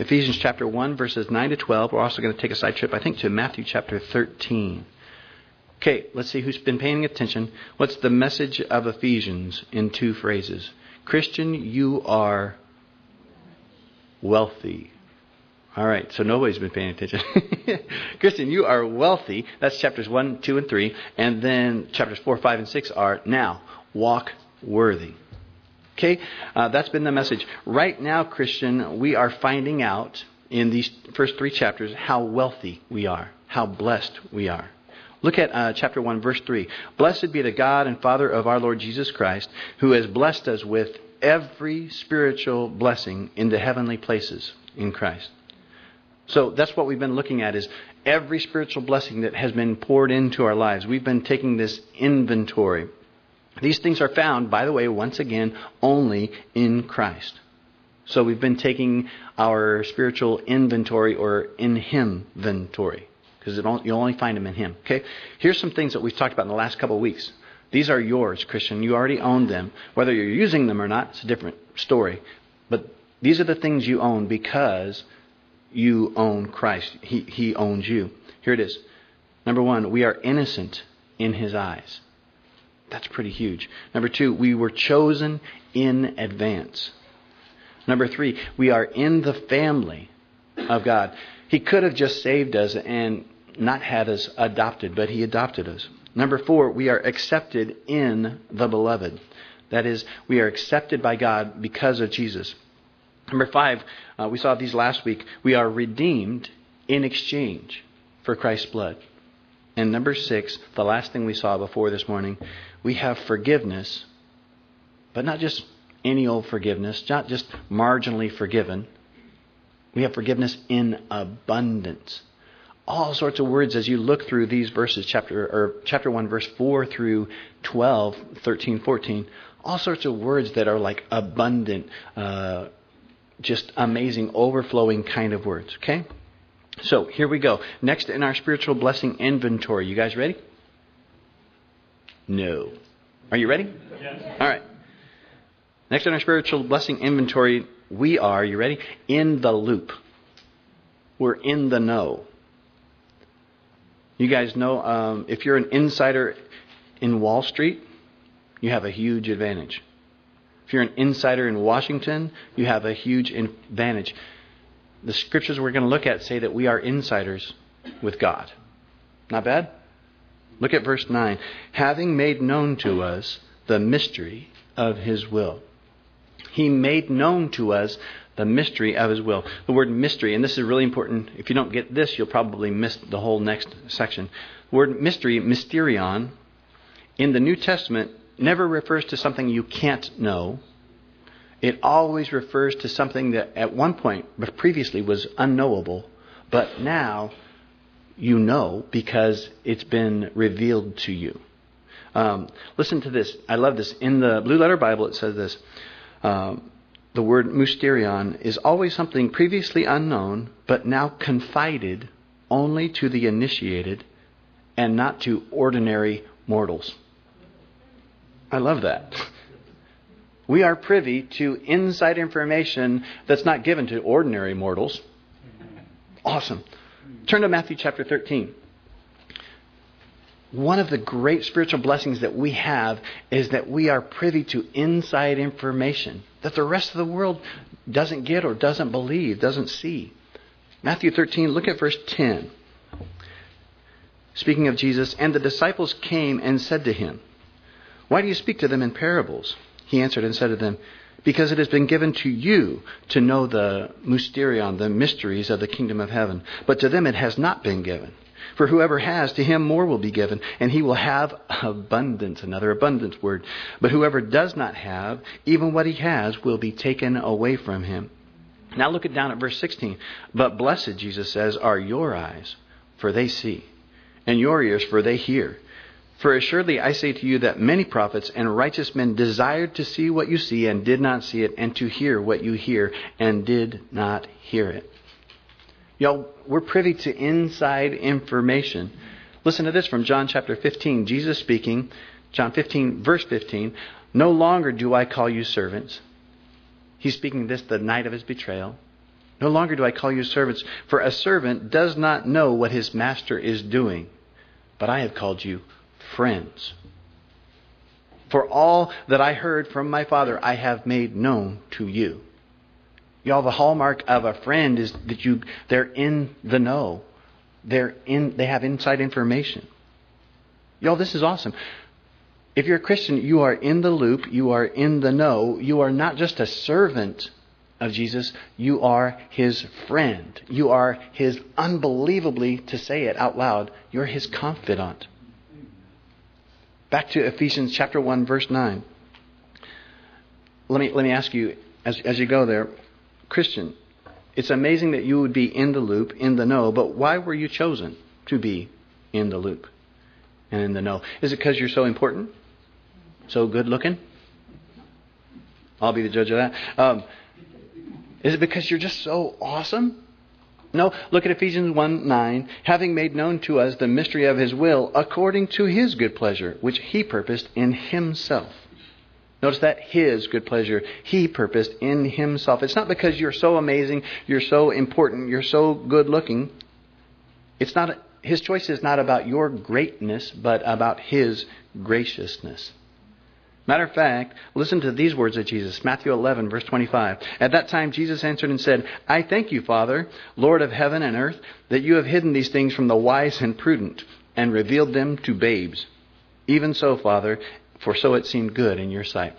Ephesians chapter 1, verses 9 to 12. We're also going to take a side trip, I think, to Matthew chapter 13. Okay, let's see who's been paying attention. What's the message of Ephesians in two phrases? Christian, you are wealthy. All right, so nobody's been paying attention. Christian, you are wealthy. That's chapters 1, 2, and 3. And then chapters 4, 5, and 6 are now walk worthy. Okay, uh, that's been the message. Right now, Christian, we are finding out in these first three chapters how wealthy we are, how blessed we are. Look at uh, chapter 1, verse 3. Blessed be the God and Father of our Lord Jesus Christ, who has blessed us with every spiritual blessing in the heavenly places in Christ. So that's what we've been looking at is every spiritual blessing that has been poured into our lives. We've been taking this inventory. These things are found, by the way, once again, only in Christ. So we've been taking our spiritual inventory or in Him inventory because you only find them in Him. Okay? Here's some things that we've talked about in the last couple of weeks. These are yours, Christian. You already own them. Whether you're using them or not, it's a different story. But these are the things you own because you own Christ. He, he owns you. Here it is. Number one, we are innocent in His eyes. That's pretty huge. Number two, we were chosen in advance. Number three, we are in the family of God. He could have just saved us and not had us adopted, but He adopted us. Number four, we are accepted in the beloved. That is, we are accepted by God because of Jesus. Number five, uh, we saw these last week. We are redeemed in exchange for Christ's blood. And number six, the last thing we saw before this morning, we have forgiveness, but not just any old forgiveness, not just marginally forgiven, we have forgiveness in abundance. All sorts of words as you look through these verses, chapter or chapter one, verse four through 12, 13, 14, all sorts of words that are like abundant, uh, just amazing, overflowing kind of words. Okay? So here we go. Next in our spiritual blessing inventory. You guys ready? No. Are you ready? Yes. All right. Next on our spiritual blessing inventory, we are, you ready? In the loop. We're in the know. You guys know um, if you're an insider in Wall Street, you have a huge advantage. If you're an insider in Washington, you have a huge advantage. The scriptures we're going to look at say that we are insiders with God. Not bad? Look at verse 9. Having made known to us the mystery of his will. He made known to us the mystery of His will. The word mystery, and this is really important. If you don't get this, you'll probably miss the whole next section. The word mystery, mysterion, in the New Testament never refers to something you can't know. It always refers to something that at one point, but previously was unknowable, but now you know because it's been revealed to you. Um, listen to this. I love this. In the Blue Letter Bible, it says this um, the word mysterion is always something previously unknown, but now confided only to the initiated and not to ordinary mortals. I love that. We are privy to inside information that's not given to ordinary mortals. Awesome. Turn to Matthew chapter 13 one of the great spiritual blessings that we have is that we are privy to inside information that the rest of the world doesn't get or doesn't believe, doesn't see. Matthew 13, look at verse 10. Speaking of Jesus, and the disciples came and said to him, Why do you speak to them in parables? He answered and said to them, Because it has been given to you to know the mysterion, the mysteries of the kingdom of heaven, but to them it has not been given. For whoever has, to him more will be given, and he will have abundance, another abundance word. But whoever does not have, even what he has will be taken away from him. Now look at down at verse 16. But blessed, Jesus says, are your eyes, for they see, and your ears, for they hear. For assuredly I say to you that many prophets and righteous men desired to see what you see and did not see it, and to hear what you hear and did not hear it. Y'all, we're privy to inside information. Listen to this from John chapter 15. Jesus speaking, John 15, verse 15. No longer do I call you servants. He's speaking this the night of his betrayal. No longer do I call you servants, for a servant does not know what his master is doing, but I have called you friends. For all that I heard from my Father, I have made known to you. Y'all, the hallmark of a friend is that you they're in the know. They're in they have inside information. Y'all, this is awesome. If you're a Christian, you are in the loop, you are in the know, you are not just a servant of Jesus, you are his friend. You are his unbelievably, to say it out loud, you're his confidant. Back to Ephesians chapter 1, verse 9. Let me, let me ask you, as, as you go there, Christian, it's amazing that you would be in the loop, in the know, but why were you chosen to be in the loop and in the know? Is it because you're so important? So good looking? I'll be the judge of that. Um, is it because you're just so awesome? No, look at Ephesians 1 9. Having made known to us the mystery of his will, according to his good pleasure, which he purposed in himself. Notice that his good pleasure he purposed in himself. It's not because you're so amazing, you're so important, you're so good looking. It's not his choice is not about your greatness, but about his graciousness. Matter of fact, listen to these words of Jesus, Matthew 11, verse 25. At that time, Jesus answered and said, I thank you, Father, Lord of heaven and earth, that you have hidden these things from the wise and prudent and revealed them to babes. Even so, Father, for so it seemed good in your sight.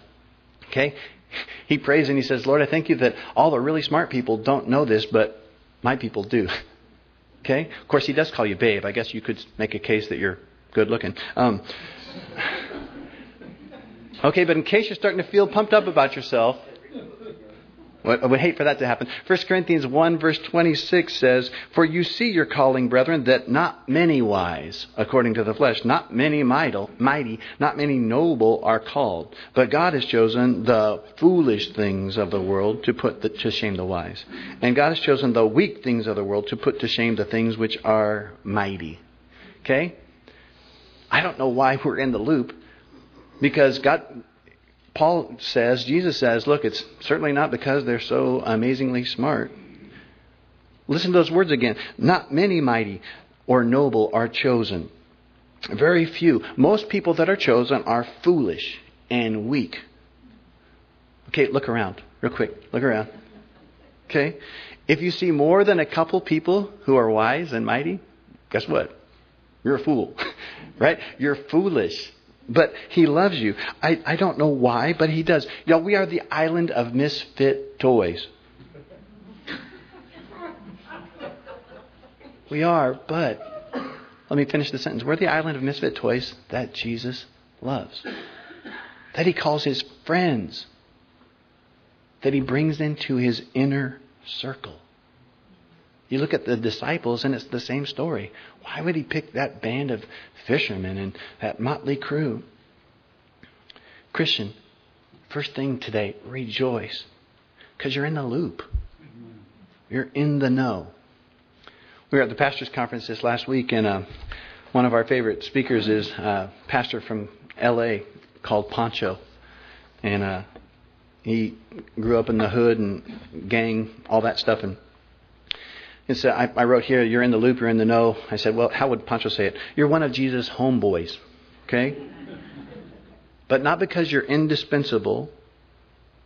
Okay? He prays and he says, Lord, I thank you that all the really smart people don't know this, but my people do. Okay? Of course, he does call you babe. I guess you could make a case that you're good looking. Um, Okay, but in case you're starting to feel pumped up about yourself, I would hate for that to happen. 1 Corinthians 1 verse 26 says, For you see your calling, brethren, that not many wise, according to the flesh, not many mighty, not many noble are called. But God has chosen the foolish things of the world to put the, to shame the wise. And God has chosen the weak things of the world to put to shame the things which are mighty. Okay? I don't know why we're in the loop because God, Paul says, Jesus says, look, it's certainly not because they're so amazingly smart. Listen to those words again. Not many mighty or noble are chosen. Very few. Most people that are chosen are foolish and weak. Okay, look around, real quick. Look around. Okay? If you see more than a couple people who are wise and mighty, guess what? You're a fool. right? You're foolish. But he loves you. I, I don't know why, but he does. Y'all, we are the island of misfit toys. We are, but let me finish the sentence. We're the island of misfit toys that Jesus loves, that he calls his friends, that he brings into his inner circle. You look at the disciples, and it's the same story. Why would he pick that band of fishermen and that motley crew? Christian, first thing today, rejoice because you're in the loop. You're in the know. We were at the pastors' conference this last week, and uh, one of our favorite speakers is a pastor from L.A. called Pancho, and uh, he grew up in the hood and gang, all that stuff, and I, I wrote here, you're in the loop, you're in the know. I said, well, how would Pancho say it? You're one of Jesus' homeboys, okay? But not because you're indispensable,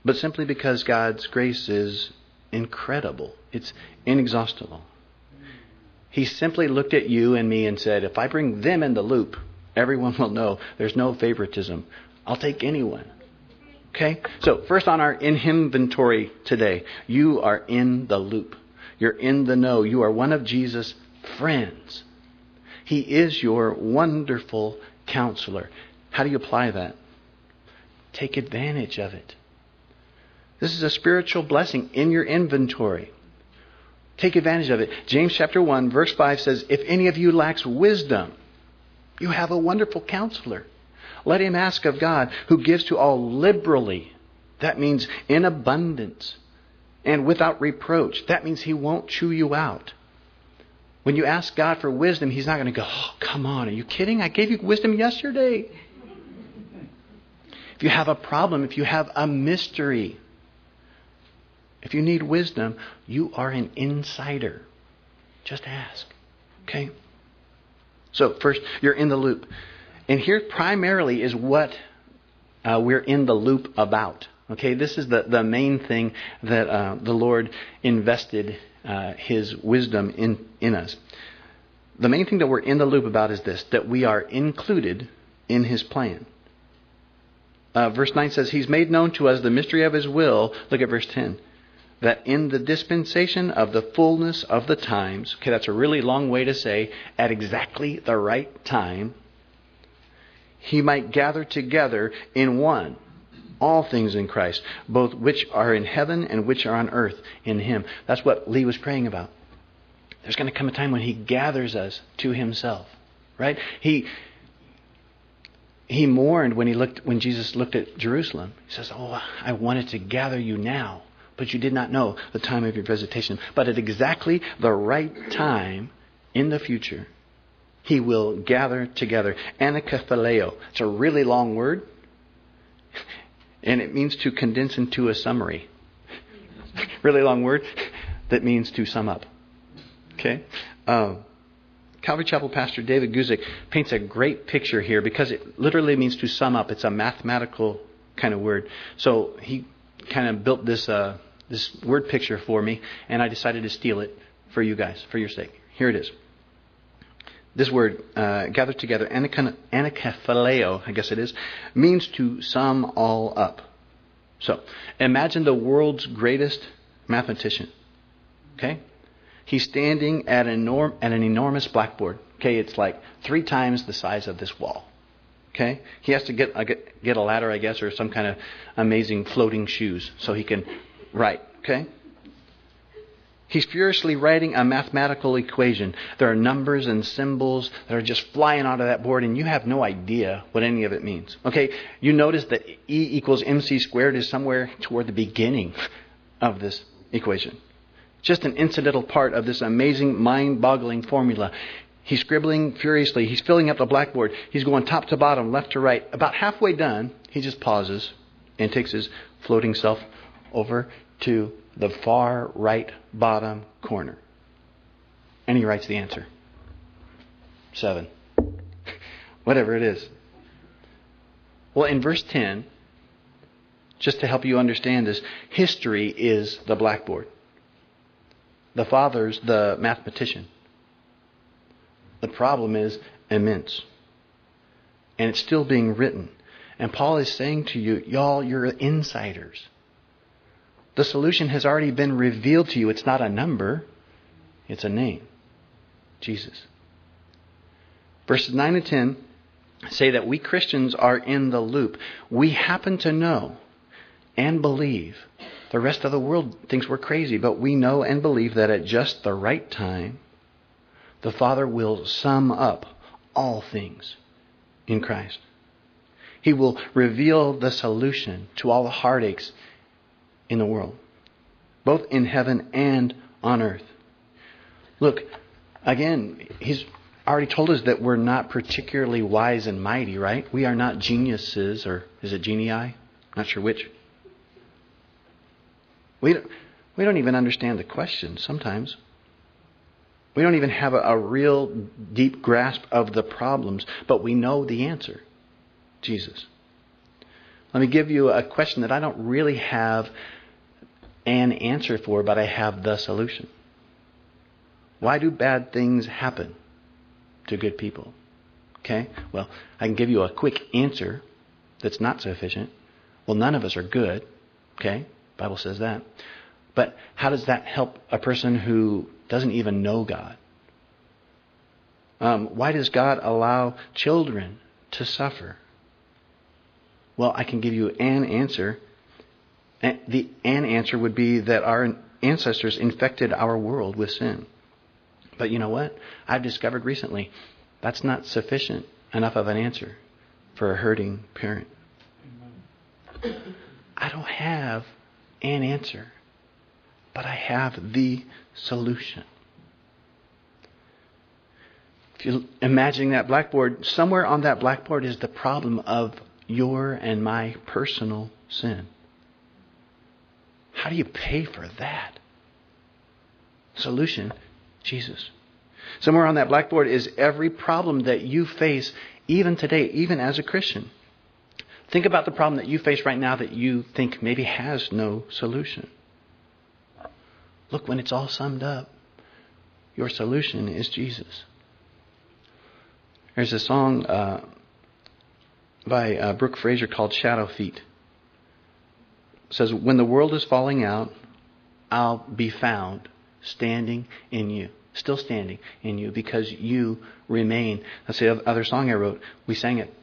but simply because God's grace is incredible. It's inexhaustible. He simply looked at you and me and said, if I bring them in the loop, everyone will know there's no favoritism. I'll take anyone. Okay? So, first on our in inventory today, you are in the loop. You're in the know. You are one of Jesus' friends. He is your wonderful counselor. How do you apply that? Take advantage of it. This is a spiritual blessing in your inventory. Take advantage of it. James chapter 1 verse 5 says, If any of you lacks wisdom, you have a wonderful counselor. Let him ask of God, who gives to all liberally. That means in abundance and without reproach. That means He won't chew you out. When you ask God for wisdom, He's not going to go, oh, come on, are you kidding? I gave you wisdom yesterday. If you have a problem, if you have a mystery, If you need wisdom, you are an insider. Just ask. Okay? So, first, you're in the loop. And here primarily is what uh, we're in the loop about. Okay, this is the, the main thing that uh, the Lord invested uh, His wisdom in, in us. The main thing that we're in the loop about is this that we are included in His plan. Uh, verse 9 says, He's made known to us the mystery of His will. Look at verse 10. That in the dispensation of the fullness of the times, okay, that's a really long way to say, at exactly the right time, He might gather together in one all things in Christ, both which are in heaven and which are on earth in Him. That's what Lee was praying about. There's going to come a time when He gathers us to Himself, right? He he mourned when he looked when Jesus looked at Jerusalem. He says, "Oh, I wanted to gather you now, but you did not know the time of your visitation. But at exactly the right time in the future, he will gather together. Anakathaleo. It's a really long word and it means to condense into a summary. really long word that means to sum up. Okay? Um, Calvary Chapel pastor David Guzik paints a great picture here because it literally means to sum up. It's a mathematical kind of word. So he kind of built this uh, this word picture for me, and I decided to steal it for you guys, for your sake. Here it is. This word, uh, gathered together, anakephaleo, I guess it is, means to sum all up. So, imagine the world's greatest mathematician. Okay? He's standing at an, enorm- at an enormous blackboard. Okay, it's like three times the size of this wall. Okay? He has to get a, get a ladder, I guess, or some kind of amazing floating shoes so he can write. Okay? He's furiously writing a mathematical equation. There are numbers and symbols that are just flying out of that board, and you have no idea what any of it means. Okay, you notice that E equals mc squared is somewhere toward the beginning of this equation. Just an incidental part of this amazing, mind boggling formula. He's scribbling furiously. He's filling up the blackboard. He's going top to bottom, left to right. About halfway done, he just pauses and takes his floating self over to the far right bottom corner. And he writes the answer. Seven. Whatever it is. Well, in verse 10, just to help you understand this, history is the blackboard. The father's the mathematician. The problem is immense. And it's still being written. And Paul is saying to you, y'all, you're insiders. The solution has already been revealed to you. It's not a number, it's a name Jesus. Verses 9 and 10 say that we Christians are in the loop. We happen to know and believe. The rest of the world thinks we're crazy, but we know and believe that at just the right time, the Father will sum up all things in Christ. He will reveal the solution to all the heartaches in the world, both in heaven and on earth. Look, again, he's already told us that we're not particularly wise and mighty, right? We are not geniuses, or is it genii? Not sure which. We don't, we don't even understand the question sometimes. We don't even have a, a real deep grasp of the problems, but we know the answer Jesus. Let me give you a question that I don't really have an answer for, but I have the solution. Why do bad things happen to good people? Okay? Well, I can give you a quick answer that's not so efficient. Well, none of us are good. Okay? Bible says that. But how does that help a person who doesn't even know God? Um, why does God allow children to suffer? Well, I can give you an answer Eh, the an answer would be that our ancestors infected our world with sin. But you know what? I've discovered recently that's not sufficient enough of an answer for a hurting parent. I don't have an answer, but I have the solution. If you imagine that blackboard, somewhere on that blackboard is the problem of your and my personal sin. How do you pay for that? Solution Jesus. Somewhere on that blackboard is every problem that you face, even today, even as a Christian. Think about the problem that you face right now that you think maybe has no solution. Look, when it's all summed up, your solution is Jesus. There's a song uh, by uh, Brooke Fraser called Shadowfeet. Says, When the world is falling out, I'll be found standing in you. Still standing in you because you remain. That's the other song I wrote. We sang it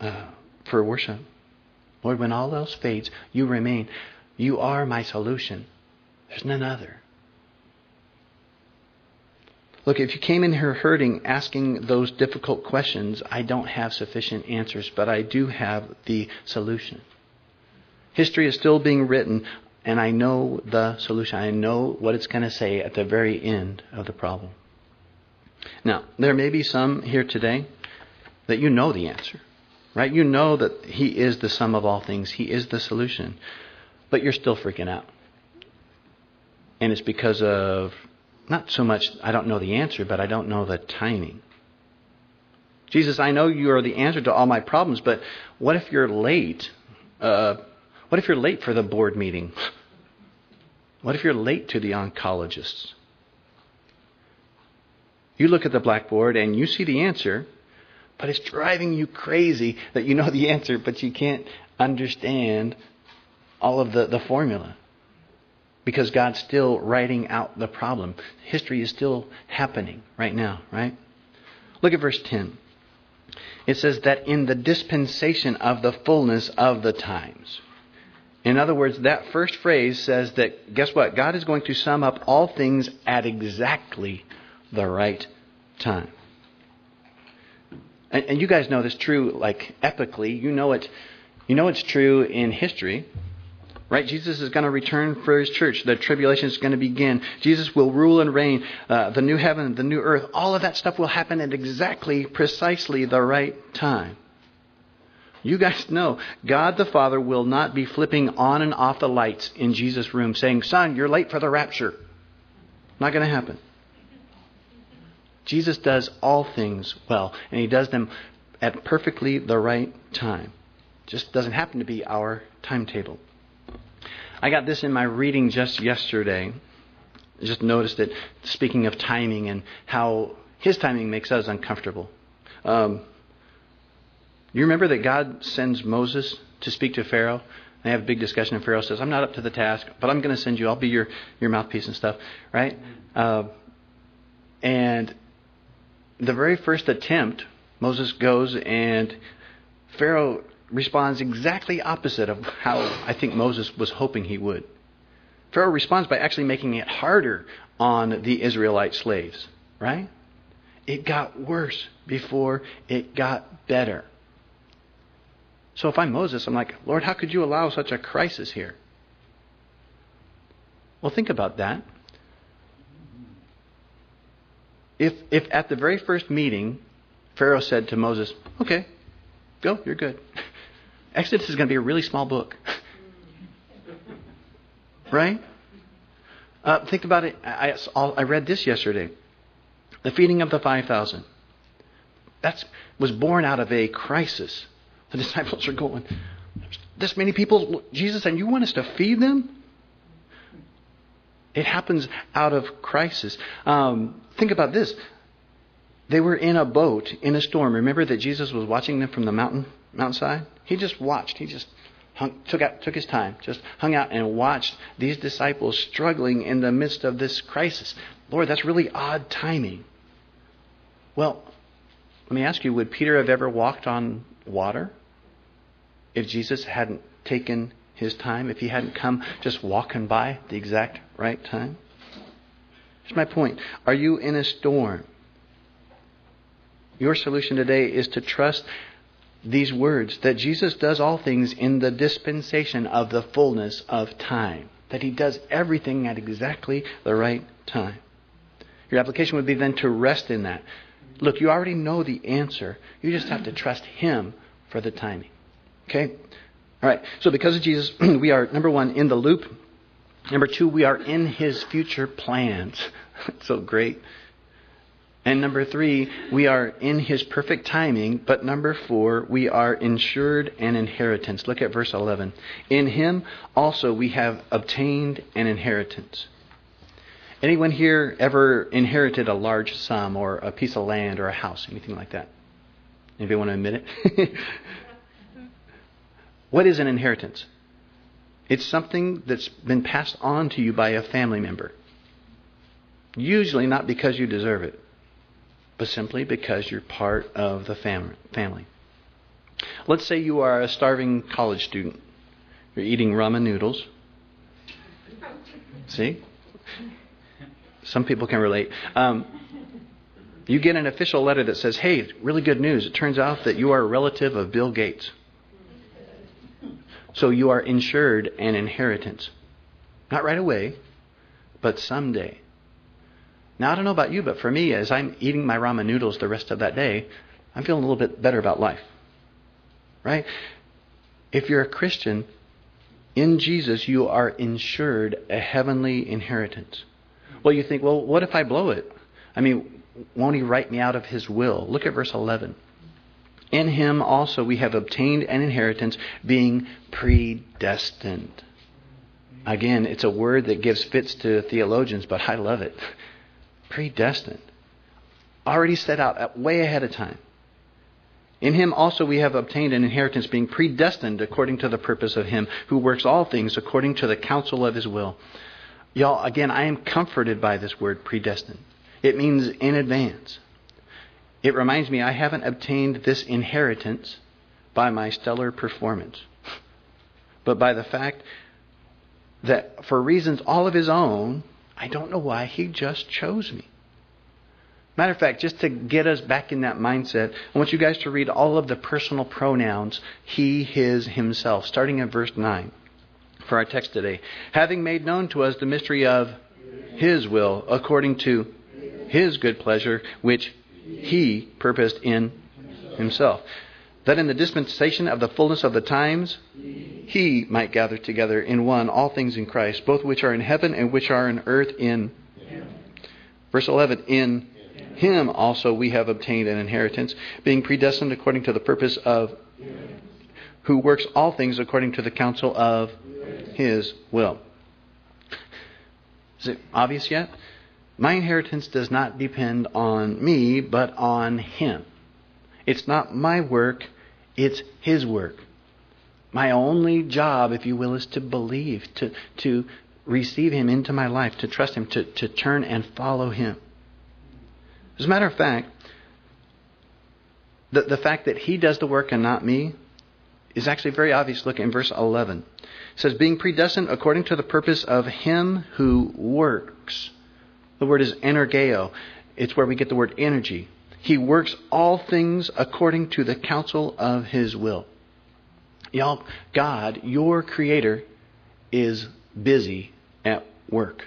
uh, for worship. Lord, when all else fades, you remain. You are my solution. There's none other. Look, if you came in here hurting, asking those difficult questions, I don't have sufficient answers, but I do have the solution. History is still being written, and I know the solution. I know what it's going to say at the very end of the problem. Now, there may be some here today that you know the answer, right? You know that He is the sum of all things, He is the solution, but you're still freaking out. And it's because of not so much, I don't know the answer, but I don't know the timing. Jesus, I know you are the answer to all my problems, but what if you're late? Uh, what if you're late for the board meeting? What if you're late to the oncologists? You look at the blackboard and you see the answer, but it's driving you crazy that you know the answer, but you can't understand all of the, the formula because God's still writing out the problem. History is still happening right now, right? Look at verse 10. It says that in the dispensation of the fullness of the times. In other words, that first phrase says that, guess what? God is going to sum up all things at exactly the right time. And, and you guys know this true, like epically. You know it. You know it's true in history. Right? Jesus is going to return for his church. The tribulation is going to begin. Jesus will rule and reign. Uh, the new heaven, the new earth, all of that stuff will happen at exactly, precisely the right time. You guys know God the Father will not be flipping on and off the lights in Jesus' room saying, Son, you're late for the rapture. Not going to happen. Jesus does all things well, and he does them at perfectly the right time. Just doesn't happen to be our timetable. I got this in my reading just yesterday. Just noticed it, speaking of timing and how his timing makes us uncomfortable. Um, you remember that God sends Moses to speak to Pharaoh? They have a big discussion, and Pharaoh says, I'm not up to the task, but I'm going to send you. I'll be your, your mouthpiece and stuff, right? Uh, and the very first attempt, Moses goes and Pharaoh responds exactly opposite of how I think Moses was hoping he would. Pharaoh responds by actually making it harder on the Israelite slaves, right? It got worse before it got better. So if I'm Moses, I'm like, Lord, how could you allow such a crisis here? Well, think about that. If, if at the very first meeting, Pharaoh said to Moses, Okay, go, you're good. Exodus is going to be a really small book. right? Uh, think about it. I, I, read this yesterday. The feeding of the 5,000. That was born out of a crisis. The disciples are going, this many people, Jesus, and you want us to feed them? It happens out of crisis. Um, think about this. They were in a boat in a storm. Remember that Jesus was watching them from the mountain mountainside? He just watched. He just hung, took out, took his time, just hung out and watched these disciples struggling in the midst of this crisis. Lord, that's really odd timing. Well, let me ask you: Would Peter have ever walked on water if Jesus hadn't taken his time? If he hadn't come just walking by the exact right time? Here's my point: Are you in a storm? Your solution today is to trust these words that Jesus does all things in the dispensation of the fullness of time, that he does everything at exactly the right time. Your application would be then to rest in that. Look, you already know the answer. You just have to trust him for the timing. Okay? All right. So because of Jesus, we are number 1 in the loop Number two, we are in his future plans. so great. And number three, we are in his perfect timing. But number four, we are insured an inheritance. Look at verse 11. In him also we have obtained an inheritance. Anyone here ever inherited a large sum or a piece of land or a house, anything like that? Anybody want to admit it? what is an inheritance? It's something that's been passed on to you by a family member. Usually not because you deserve it, but simply because you're part of the family. Let's say you are a starving college student. You're eating ramen noodles. See? Some people can relate. Um, you get an official letter that says, hey, really good news. It turns out that you are a relative of Bill Gates. So you are insured an inheritance. Not right away, but someday. Now, I don't know about you, but for me, as I'm eating my ramen noodles the rest of that day, I'm feeling a little bit better about life. Right? If you're a Christian, in Jesus, you are insured a heavenly inheritance. Well, you think, well, what if I blow it? I mean, won't he write me out of his will? Look at verse 11. In him also we have obtained an inheritance, being predestined. Again, it's a word that gives fits to theologians, but I love it. Predestined. Already set out uh, way ahead of time. In him also we have obtained an inheritance, being predestined according to the purpose of him who works all things according to the counsel of his will. Y'all, again, I am comforted by this word predestined. It means in advance. It reminds me I haven't obtained this inheritance by my stellar performance, but by the fact that for reasons all of his own, I don't know why he just chose me. Matter of fact, just to get us back in that mindset, I want you guys to read all of the personal pronouns he, his, himself, starting at verse 9 for our text today. Having made known to us the mystery of his will according to his good pleasure, which he purposed in himself. That in the dispensation of the fullness of the times, he might gather together in one all things in Christ, both which are in heaven and which are in earth in. him. Verse 11, in him also we have obtained an inheritance, being predestined according to the purpose of who works all things according to the counsel of his will. Is it obvious yet? My inheritance does not depend on me, but on Him. It's not my work, it's His work. My only job, if you will, is to believe, to, to receive Him into my life, to trust Him, to, to turn and follow Him. As a matter of fact, the, the fact that He does the work and not me is actually very obvious. Look in verse 11. It says, Being predestined according to the purpose of Him who works the word is energeo. It's where we get the word energy. He works all things according to the counsel of his will. Y'all, God, your creator, is busy at work,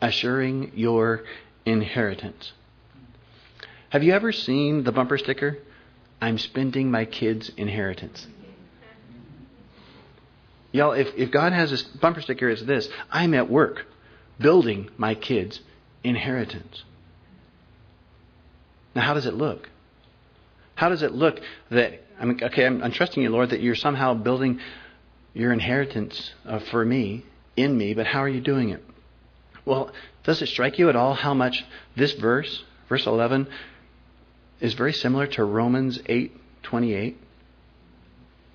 assuring your inheritance. Have you ever seen the bumper sticker? I'm spending my kids' inheritance. Y'all, if, if God has a bumper sticker, it's this I'm at work building my kids' inheritance. Now, how does it look? How does it look that, I mean, okay, I'm, I'm trusting you, Lord, that you're somehow building your inheritance uh, for me, in me, but how are you doing it? Well, does it strike you at all how much this verse, verse 11, is very similar to Romans 8:28?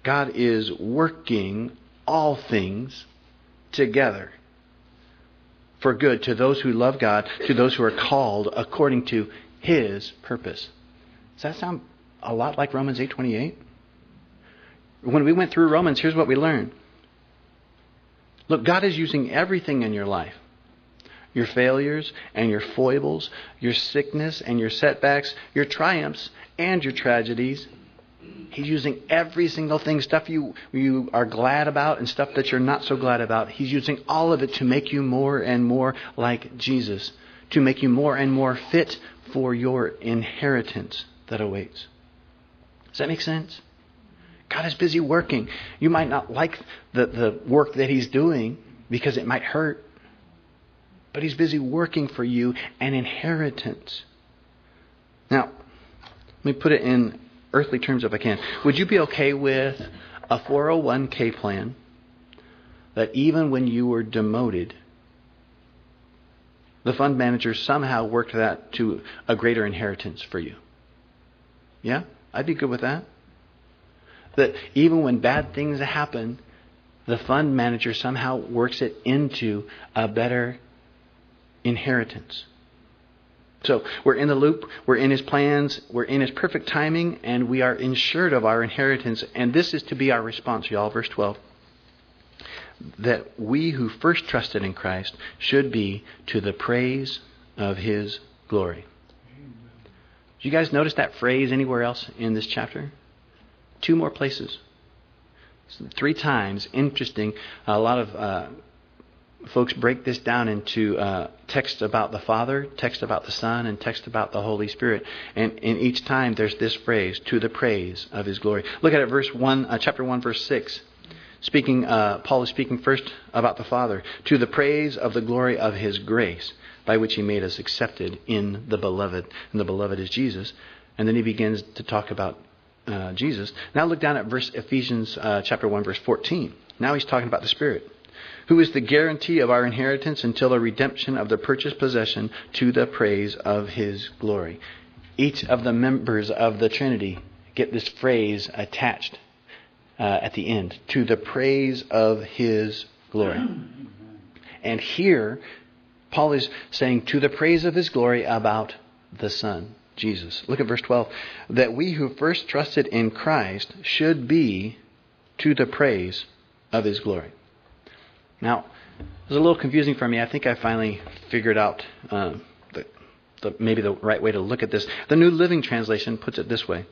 God is working all things together for good to those who love God, to those who are called according to his purpose. Does that sound a lot like Romans 8:28? When we went through Romans, here's what we learned. Look, God is using everything in your life. Your failures and your foibles, your sickness and your setbacks, your triumphs and your tragedies He's using every single thing, stuff you, you are glad about and stuff that you're not so glad about. He's using all of it to make you more and more like Jesus, to make you more and more fit for your inheritance that awaits. Does that make sense? God is busy working. You might not like the, the work that He's doing, because it might hurt. But He's busy working for you an inheritance. Now, let me put it in earthly terms if I can. Would you be okay with a 401k plan that even when you were demoted, the fund manager somehow worked that to a greater inheritance for you? Yeah? I'd be good with that. That even when bad things happen, the fund manager somehow works it into a better inheritance. So we're in the loop, we're in his plans, we're in his perfect timing, and we are insured of our inheritance. And this is to be our response, y'all. Verse 12. That we who first trusted in Christ should be to the praise of his glory. Did you guys notice that phrase anywhere else in this chapter? Two more places. Three times. Interesting. A lot of uh, folks break this down into uh, text about the Father, text about the Son, and text about the Holy Spirit. And in each time, there's this phrase, "to the praise of His glory." Look at it, verse one, uh, chapter one, verse six. Speaking, uh, Paul is speaking first about the Father, to the praise of the glory of His grace, by which He made us accepted in the Beloved, and the Beloved is Jesus. And then he begins to talk about uh, Jesus. Now look down at verse Ephesians uh, chapter one, verse fourteen. Now he's talking about the Spirit who is the guarantee of our inheritance until the redemption of the purchased possession to the praise of his glory. Each of the members of the Trinity get this phrase attached uh, at the end to the praise of his glory. And here, Paul is saying to the praise of his glory about the Son, Jesus. Look at verse 12. That we who first trusted in Christ should be to the praise of his glory. Now, it was a little confusing for me. I think I finally figured out uh, the, the, maybe the right way to look at this. The New Living Translation puts it this way.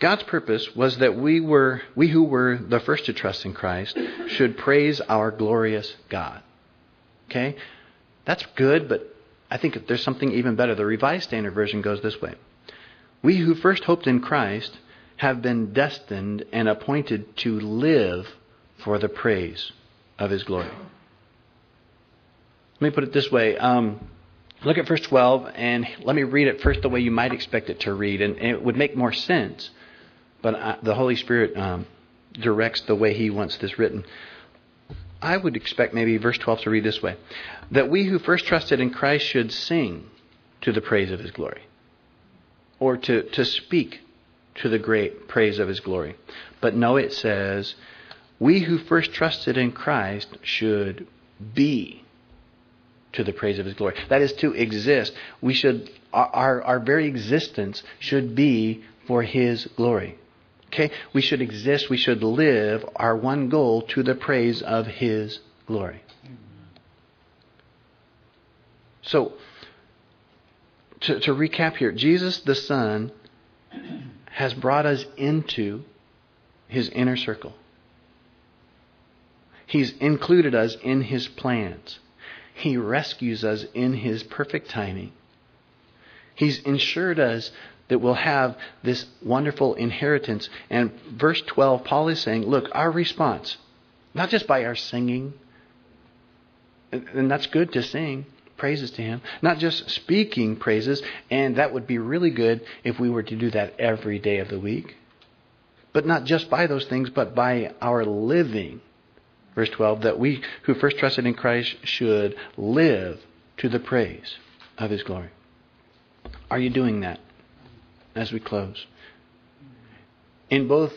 God's purpose was that we were we who were the first to trust in Christ should praise our glorious God. Okay? That's good, but I think there's something even better. The Revised Standard Version goes this way. We who first hoped in Christ have been destined and appointed to live for the praise of his glory. Let me put it this way. Um, look at verse 12, and let me read it first the way you might expect it to read, and, and it would make more sense. But I, the Holy Spirit um, directs the way He wants this written. I would expect maybe verse 12 to read this way that we who first trusted in Christ should sing to the praise of His glory, or to, to speak to the great praise of His glory. But no, it says, we who first trusted in Christ should be to the praise of his glory. That is to exist. We should our our very existence should be for his glory. Okay? We should exist, we should live our one goal to the praise of his glory. So to, to recap here, Jesus the Son has brought us into his inner circle. He's included us in His plans. He rescues us in His perfect timing. He's ensured us that we'll have this wonderful inheritance. And verse 12, Paul is saying, look, our response, not just by our singing, and that's good to sing praises to Him, not just speaking praises, and that would be really good if we were to do that every day of the week, but not just by those things, but by our living verse 12, that we who first trusted in Christ should live to the praise of his glory. Are you doing that as we close? In both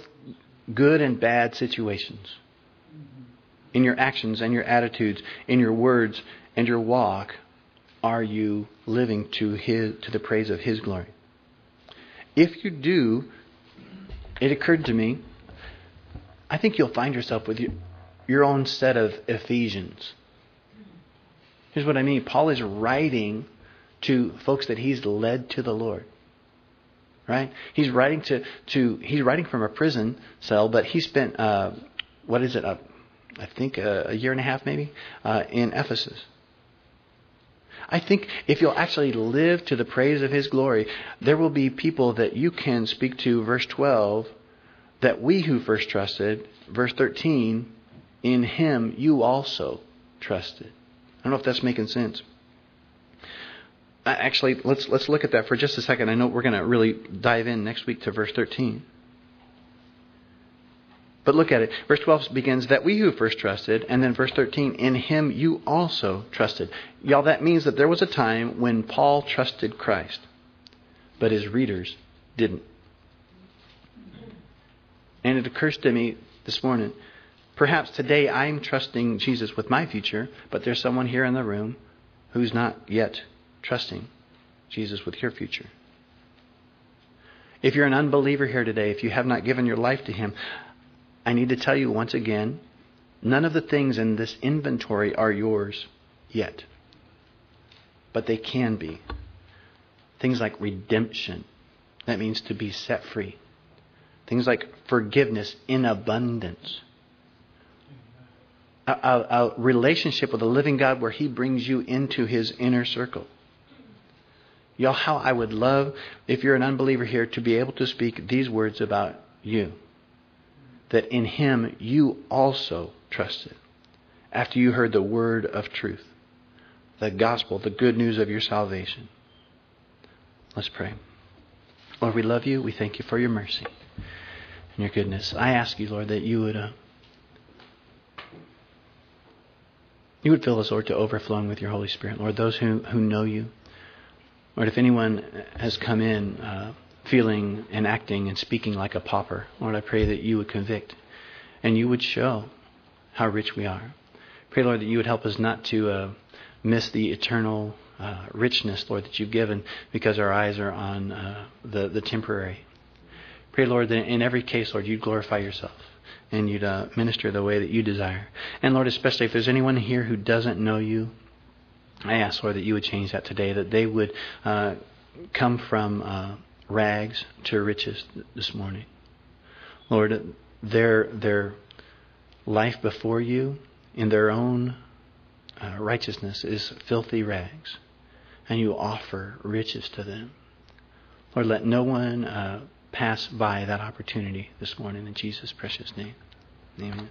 good and bad situations, in your actions and your attitudes, in your words and your walk, are you living to his to the praise of his glory? If you do, it occurred to me, I think you'll find yourself with you, your own set of Ephesians. Here's what I mean Paul is writing to folks that he's led to the Lord. Right? He's writing to, to he's writing from a prison cell, but he spent uh, what is it? Uh, I think a, a, year and a half maybe uh, in Ephesus. I think if you'll actually live to the praise of His glory, there will be people that you can speak to. Verse 12, that we who first trusted, verse 13, in him you also trusted. I don't know if that's making sense. Actually, let's let's look at that for just a second. I know we're going to really dive in next week to verse 13. But look at it. Verse 12 begins that we who first trusted, and then verse 13, in him you also trusted. Y'all, that means that there was a time when Paul trusted Christ, but his readers didn't. And it occurs to me this morning, perhaps today I'm trusting Jesus with my future, but there's someone here in the room who's not yet trusting Jesus with your future. If you're an unbeliever here today, if you have not given your life to Him, I need to tell you once again none of the things in this inventory are yours yet. But they can be. Things like redemption, that means to be set free. Things like forgiveness in abundance. A, a, a, relationship with a living God where He brings you into His inner circle. Y'all, how I would love, if you're an unbeliever here, to be able to speak these words about you that in him you also trusted after you heard the word of truth, the gospel, the good news of your salvation. Let's pray. Lord, we love you. We thank you for your mercy and your goodness. I ask you, Lord, that you would. Uh, you would fill us, Lord, to overflowing with your Holy Spirit. Lord, those who, who know you. Lord, if anyone has come in uh, feeling and acting and speaking like a pauper. Lord, I pray that you would convict and you would show how rich we are. Pray, Lord, that you would help us not to uh, miss the eternal uh, richness, Lord, that you've given because our eyes are on uh, the, the temporary. Pray, Lord, that in every case, Lord, you'd glorify yourself and you'd uh, minister the way that you desire. And Lord, especially if there's anyone here who doesn't know you, I ask, Lord, that you would change that today, that they would uh, come from uh, rags to riches this morning. Lord, their, their life before you in their own uh, righteousness is filthy rags, and you offer riches to them. Lord, let no one uh, pass by that opportunity this morning in Jesus' precious name. Amen.